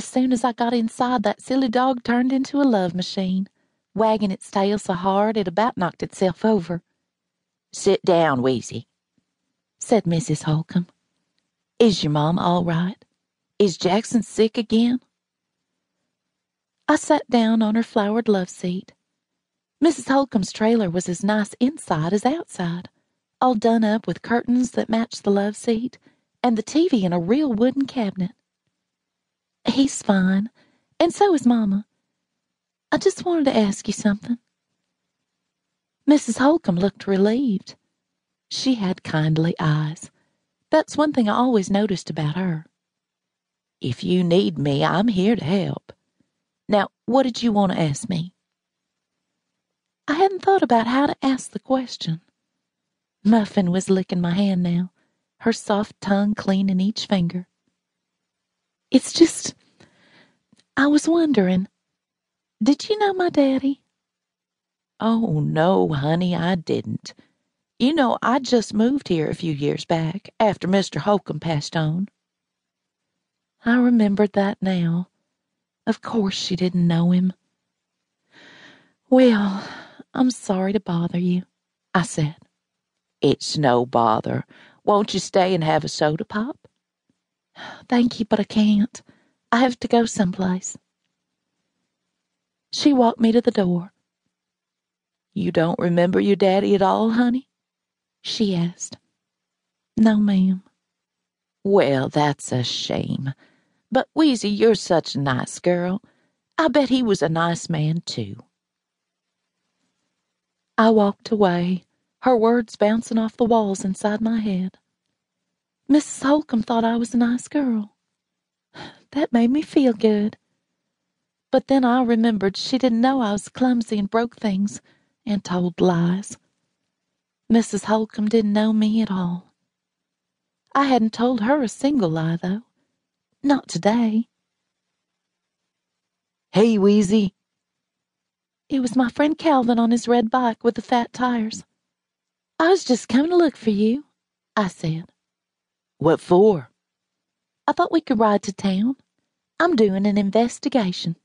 As soon as I got inside, that silly dog turned into a love machine, wagging its tail so hard it about knocked itself over. Sit down, Weezie, said Mrs. Holcomb. Is your mom all right? Is Jackson sick again? I sat down on her flowered love seat. Mrs. Holcomb's trailer was as nice inside as outside, all done up with curtains that matched the love seat, and the TV in a real wooden cabinet. He's fine, and so is Mama. I just wanted to ask you something. Mrs. Holcomb looked relieved. She had kindly eyes. That's one thing I always noticed about her. If you need me, I'm here to help. Now, what did you want to ask me? I hadn't thought about how to ask the question. Muffin was licking my hand now, her soft tongue cleaning each finger. It's just, I was wondering, did you know my daddy? Oh, no, honey, I didn't. You know, I just moved here a few years back after Mr. Holcomb passed on. I remembered that now. Of course she didn't know him. Well, I'm sorry to bother you, I said. It's no bother. Won't you stay and have a soda pop? Thank you, but I can't. I have to go someplace. She walked me to the door. You don't remember your daddy at all, honey? She asked. No, ma'am. Well, that's a shame. But, Weezie, you're such a nice girl. I bet he was a nice man, too. I walked away, her words bouncing off the walls inside my head. Mrs. Holcomb thought I was a nice girl. That made me feel good. But then I remembered she didn't know I was clumsy and broke things and told lies. Mrs. Holcomb didn't know me at all. I hadn't told her a single lie, though. Not today. Hey, Weezie. It was my friend Calvin on his red bike with the fat tires. I was just coming to look for you, I said. What for? I thought we could ride to town. I'm doing an investigation.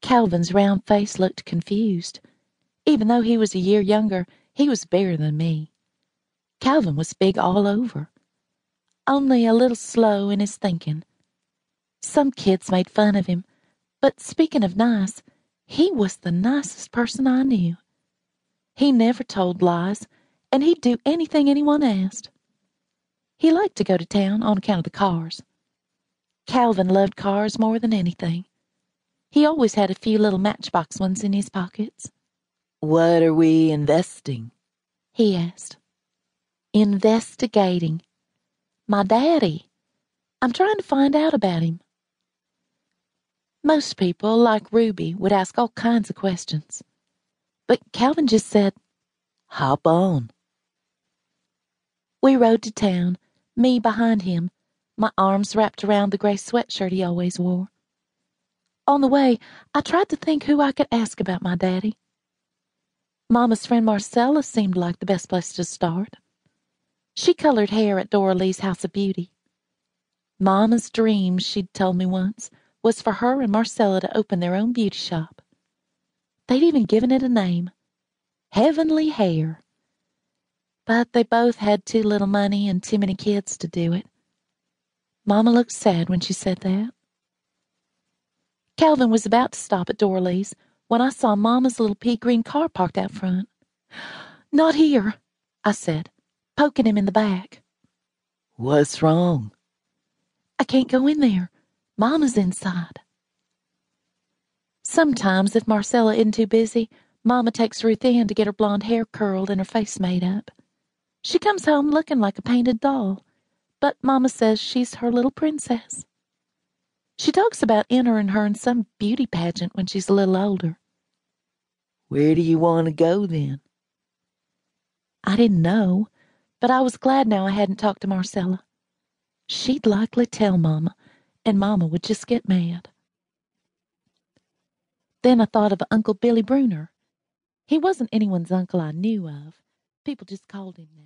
Calvin's round face looked confused. Even though he was a year younger, he was bigger than me. Calvin was big all over, only a little slow in his thinking. Some kids made fun of him, but speaking of nice, he was the nicest person I knew. He never told lies, and he'd do anything anyone asked. He liked to go to town on account of the cars. Calvin loved cars more than anything. He always had a few little matchbox ones in his pockets. What are we investing? He asked. Investigating. My daddy. I'm trying to find out about him. Most people, like Ruby, would ask all kinds of questions. But Calvin just said, Hop on. We rode to town me behind him, my arms wrapped around the gray sweatshirt he always wore. On the way, I tried to think who I could ask about my daddy. Mama's friend Marcella seemed like the best place to start. She colored hair at Dora Lee's House of Beauty. Mama's dream, she'd told me once, was for her and Marcella to open their own beauty shop. They'd even given it a name Heavenly Hair but they both had too little money and too many kids to do it. Mama looked sad when she said that. Calvin was about to stop at Dora Lee's when I saw Mama's little pea green car parked out front. Not here, I said, poking him in the back. What's wrong? I can't go in there. Mama's inside. Sometimes, if Marcella isn't too busy, Mama takes Ruth in to get her blonde hair curled and her face made up. She comes home looking like a painted doll, but Mama says she's her little princess. She talks about entering her in some beauty pageant when she's a little older. Where do you want to go then? I didn't know, but I was glad now I hadn't talked to Marcella. She'd likely tell Mama, and Mama would just get mad. Then I thought of Uncle Billy Bruner. He wasn't anyone's uncle I knew of. People just called him that.